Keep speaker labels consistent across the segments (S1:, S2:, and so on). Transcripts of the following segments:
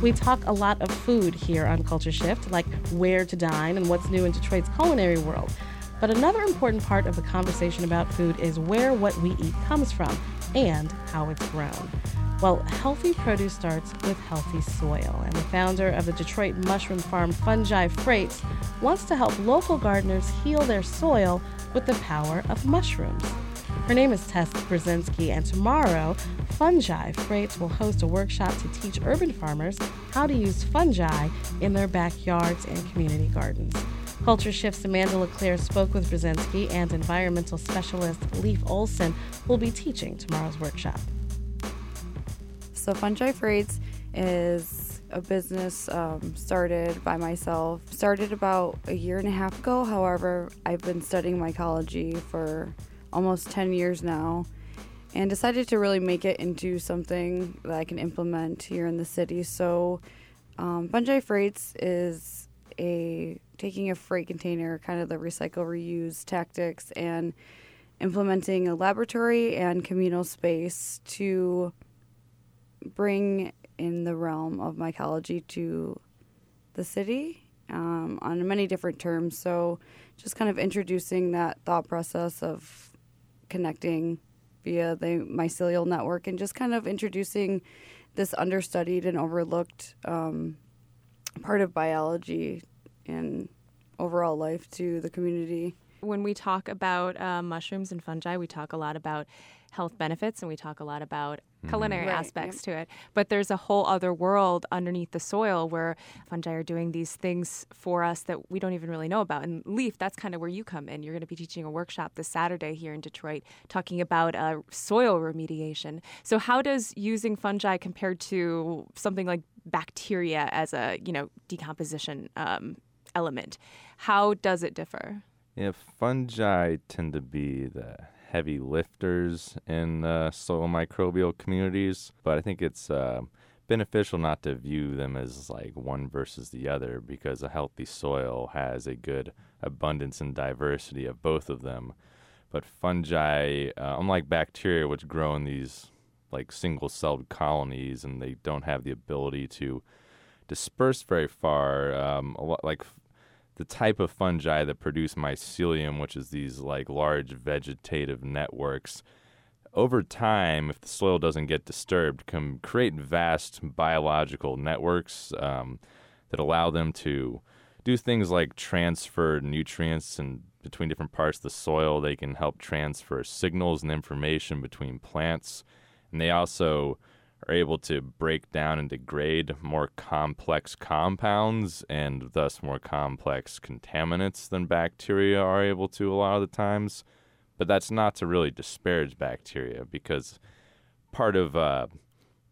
S1: We talk a lot of food here on Culture Shift, like where to dine and what's new in Detroit's culinary world. But another important part of the conversation about food is where what we eat comes from and how it's grown. Well, healthy produce starts with healthy soil, and the founder of the Detroit mushroom farm Fungi Freights wants to help local gardeners heal their soil with the power of mushrooms. Her name is Tess Brzezinski, and tomorrow, Fungi Freights will host a workshop to teach urban farmers how to use fungi in their backyards and community gardens. Culture Shift's Amanda LeClaire spoke with Brzezinski, and environmental specialist Leif Olson will be teaching tomorrow's workshop.
S2: So, Fungi Freights is a business um, started by myself. Started about a year and a half ago. However, I've been studying mycology for almost 10 years now and decided to really make it into something that I can implement here in the city. So, um, Freights is a taking a freight container, kind of the recycle reuse tactics, and implementing a laboratory and communal space to bring in the realm of mycology to the city um, on many different terms. So, just kind of introducing that thought process of connecting via the mycelial network and just kind of introducing this understudied and overlooked um, part of biology and overall life to the community.
S3: When we talk about uh, mushrooms and fungi, we talk a lot about health benefits and we talk a lot about mm-hmm. culinary right, aspects to it. But there's a whole other world underneath the soil where fungi are doing these things for us that we don't even really know about. And Leif, that's kind of where you come in. You're going to be teaching a workshop this Saturday here in Detroit talking about uh, soil remediation. So how does using fungi compared to something like bacteria as a you know decomposition um, element? How does it differ?
S4: Yeah, fungi tend to be the heavy lifters in soil microbial communities, but I think it's uh, beneficial not to view them as like one versus the other because a healthy soil has a good abundance and diversity of both of them. But fungi, uh, unlike bacteria, which grow in these like single celled colonies and they don't have the ability to disperse very far, um, a lot, like the type of fungi that produce mycelium, which is these like large vegetative networks, over time, if the soil doesn't get disturbed, can create vast biological networks um, that allow them to do things like transfer nutrients and between different parts of the soil. They can help transfer signals and information between plants, and they also are able to break down and degrade more complex compounds and thus more complex contaminants than bacteria are able to a lot of the times. But that's not to really disparage bacteria because part of uh,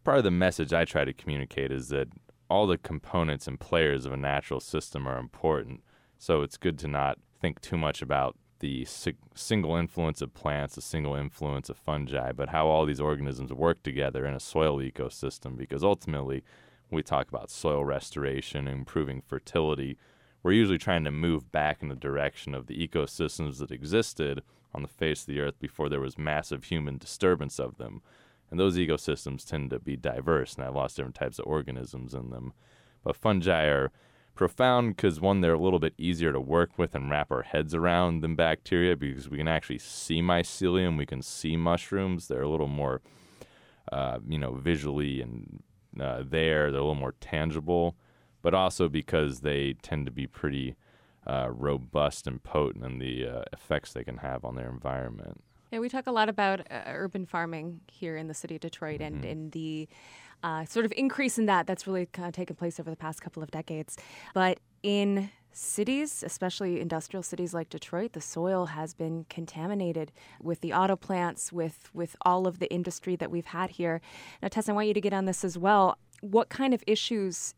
S4: part of the message I try to communicate is that all the components and players of a natural system are important. So it's good to not think too much about the si- single influence of plants, the single influence of fungi, but how all these organisms work together in a soil ecosystem. Because ultimately, we talk about soil restoration improving fertility, we're usually trying to move back in the direction of the ecosystems that existed on the face of the earth before there was massive human disturbance of them. And those ecosystems tend to be diverse and have lots of different types of organisms in them. But fungi are profound because one they're a little bit easier to work with and wrap our heads around than bacteria because we can actually see mycelium we can see mushrooms they're a little more uh, you know visually and uh, there they're a little more tangible but also because they tend to be pretty uh, robust and potent in the uh, effects they can have on their environment
S3: yeah we talk a lot about uh, urban farming here in the city of detroit mm-hmm. and in the uh, sort of increase in that that's really kind of taken place over the past couple of decades. But in cities, especially industrial cities like Detroit, the soil has been contaminated with the auto plants, with with all of the industry that we've had here. Now, Tess, I want you to get on this as well. What kind of issues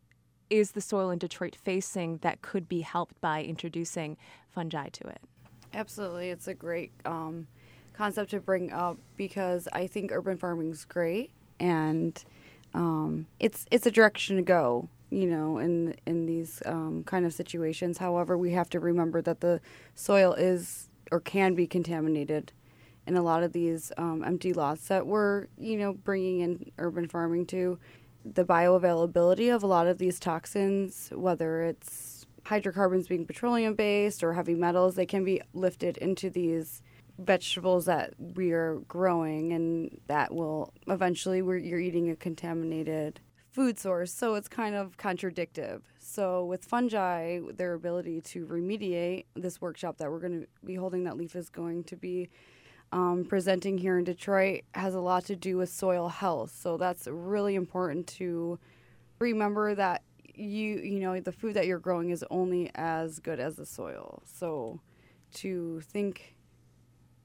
S3: is the soil in Detroit facing that could be helped by introducing fungi to it?
S2: Absolutely, it's a great um, concept to bring up because I think urban farming is great and um, it's it's a direction to go you know in in these um, kind of situations. However we have to remember that the soil is or can be contaminated in a lot of these um, empty lots that we're you know bringing in urban farming to. The bioavailability of a lot of these toxins, whether it's hydrocarbons being petroleum based or heavy metals, they can be lifted into these vegetables that we are growing, and that will eventually you're eating a contaminated food source. So it's kind of contradictive. So with fungi, their ability to remediate this workshop that we're going to be holding, that Leif is going to be um, presenting here in Detroit, has a lot to do with soil health. So that's really important to remember that you you know the food that you're growing is only as good as the soil. So to think,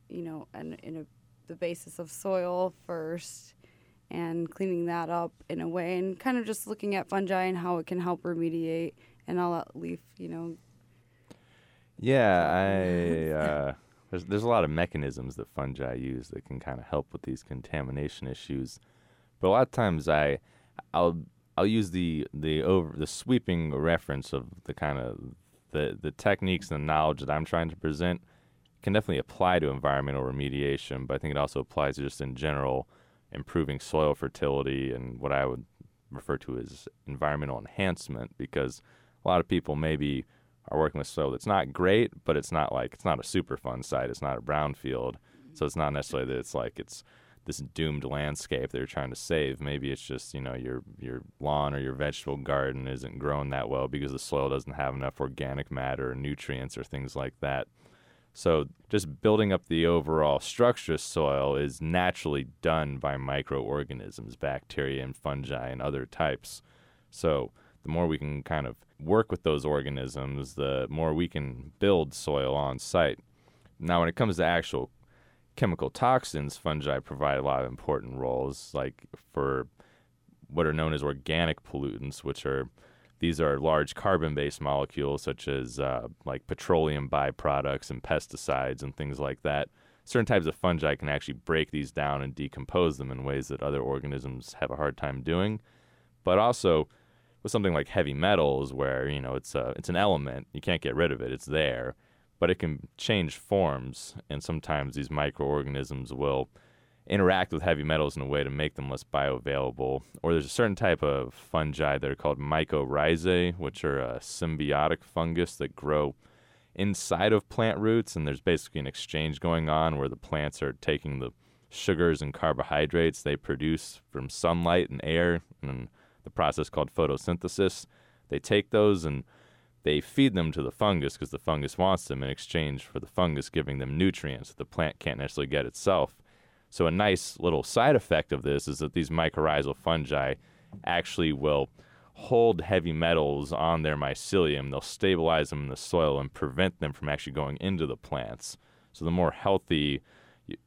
S2: you know, and in a, the basis of soil first and cleaning that up in a way and kind of just looking at fungi and how it can help remediate and all that Leif, you know.
S4: Yeah, I uh, there's there's a lot of mechanisms that fungi use that can kind of help with these contamination issues. But a lot of times I I'll I'll use the the over the sweeping reference of the kind of the the techniques and the knowledge that I'm trying to present can definitely apply to environmental remediation, but I think it also applies just in general improving soil fertility and what I would refer to as environmental enhancement because a lot of people maybe are working with soil that's not great, but it's not like it's not a Superfund site, it's not a brownfield. So it's not necessarily that it's like it's this doomed landscape they're trying to save. Maybe it's just, you know, your your lawn or your vegetable garden isn't growing that well because the soil doesn't have enough organic matter or nutrients or things like that. So just building up the overall structure of soil is naturally done by microorganisms, bacteria and fungi and other types. So the more we can kind of work with those organisms, the more we can build soil on site. Now, when it comes to actual chemical toxins, fungi provide a lot of important roles, like for what are known as organic pollutants, which are these are large carbon-based molecules such as uh, like petroleum byproducts and pesticides and things like that. Certain types of fungi can actually break these down and decompose them in ways that other organisms have a hard time doing. But also with something like heavy metals, where you know it's a it's an element, you can't get rid of it; it's there, but it can change forms, and sometimes these microorganisms will interact with heavy metals in a way to make them less bioavailable. Or there's a certain type of fungi that are called mycorrhizae, which are a symbiotic fungus that grow inside of plant roots, and there's basically an exchange going on where the plants are taking the sugars and carbohydrates they produce from sunlight and air, and the process called photosynthesis. They take those and they feed them to the fungus because the fungus wants them in exchange for the fungus giving them nutrients that the plant can't necessarily get itself. So, a nice little side effect of this is that these mycorrhizal fungi actually will hold heavy metals on their mycelium. They'll stabilize them in the soil and prevent them from actually going into the plants. So, the more healthy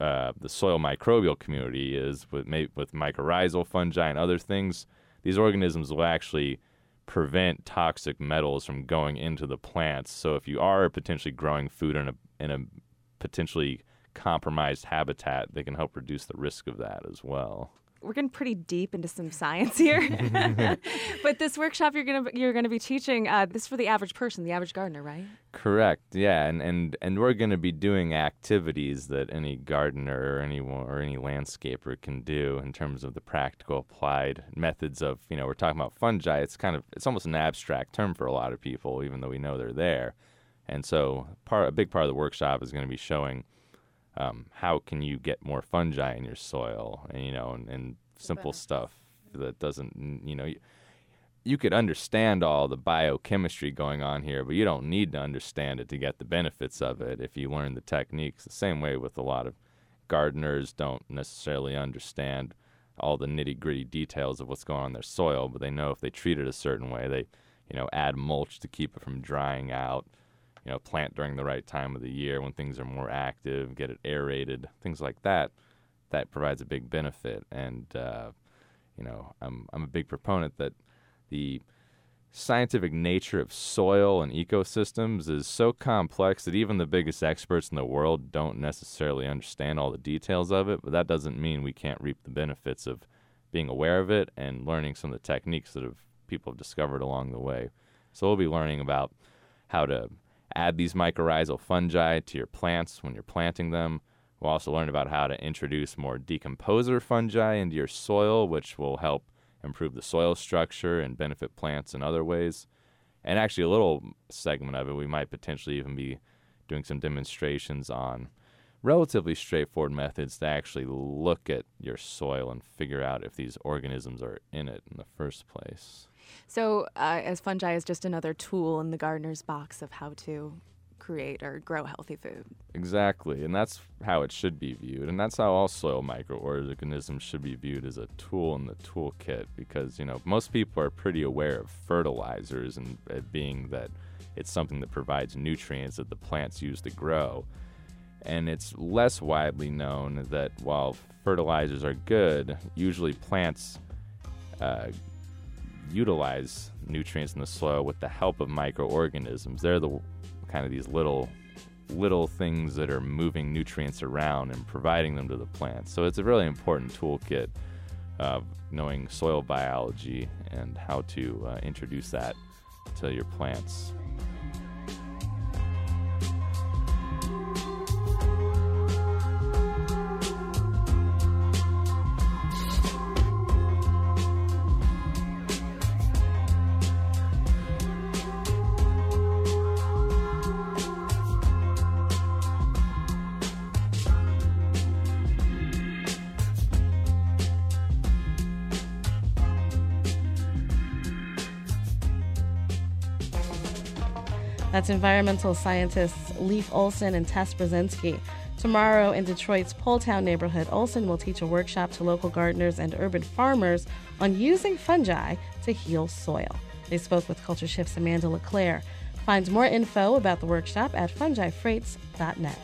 S4: uh, the soil microbial community is with, with mycorrhizal fungi and other things, these organisms will actually prevent toxic metals from going into the plants. So, if you are potentially growing food in a in a potentially compromised habitat, they can help reduce the risk of that as well.
S3: We're getting pretty deep into some science here, but this workshop you're gonna you're gonna be teaching uh, this for the average person, the average gardener, right?
S4: Correct. Yeah, and and and we're gonna be doing activities that any gardener or anyone or any landscaper can do in terms of the practical applied methods of you know we're talking about fungi. It's kind of it's almost an abstract term for a lot of people, even though we know they're there. And so part a big part of the workshop is going to be showing um, how can you get more fungi in your soil and you know and, and simple stuff that doesn't you know you, you could understand all the biochemistry going on here but you don't need to understand it to get the benefits of it if you learn the techniques. The same way with a lot of gardeners don't necessarily understand all the nitty gritty details of what's going on in their soil but they know if they treat it a certain way they you know add mulch to keep it from drying out you know, plant during the right time of the year when things are more active, get it aerated, things like that. That provides a big benefit. And, uh, you know, I'm, I'm a big proponent that the scientific nature of soil and ecosystems is so complex that even the biggest experts in the world don't necessarily understand all the details of it. But that doesn't mean we can't reap the benefits of being aware of it and learning some of the techniques that have, people have discovered along the way. So we'll be learning about how to add these mycorrhizal fungi to your plants when you're planting them. We'll also learn about how to introduce more decomposer fungi into your soil, which will help improve the soil structure and benefit plants in other ways. And actually, a little segment of it, we might potentially even be doing some demonstrations on relatively straightforward methods to actually look at your soil and figure out if these organisms are in it in the first place.
S3: So, uh, as fungi is just another tool in the gardener's box of how to create or grow healthy food.
S4: Exactly, and that's how it should be viewed, and that's how all soil microorganisms should be viewed as a tool in the toolkit. Because you know most people are pretty aware of fertilizers and it being that it's something that provides nutrients that the plants use to grow, and it's less widely known that while fertilizers are good, usually plants. Uh, utilize nutrients in the soil with the help of microorganisms. They're the kind of these little little things that are moving nutrients around and providing them to the plants. So it's a really important toolkit of knowing soil biology and how to uh, introduce that to your plants.
S1: That's environmental scientists Leif Olson and Tess Brzezinski. Tomorrow in Detroit's Poletown neighborhood, Olson will teach a workshop to local gardeners and urban farmers on using fungi to heal soil. They spoke with Culture Shift's Amanda LeClaire. Find more info about the workshop at fungifreights.net.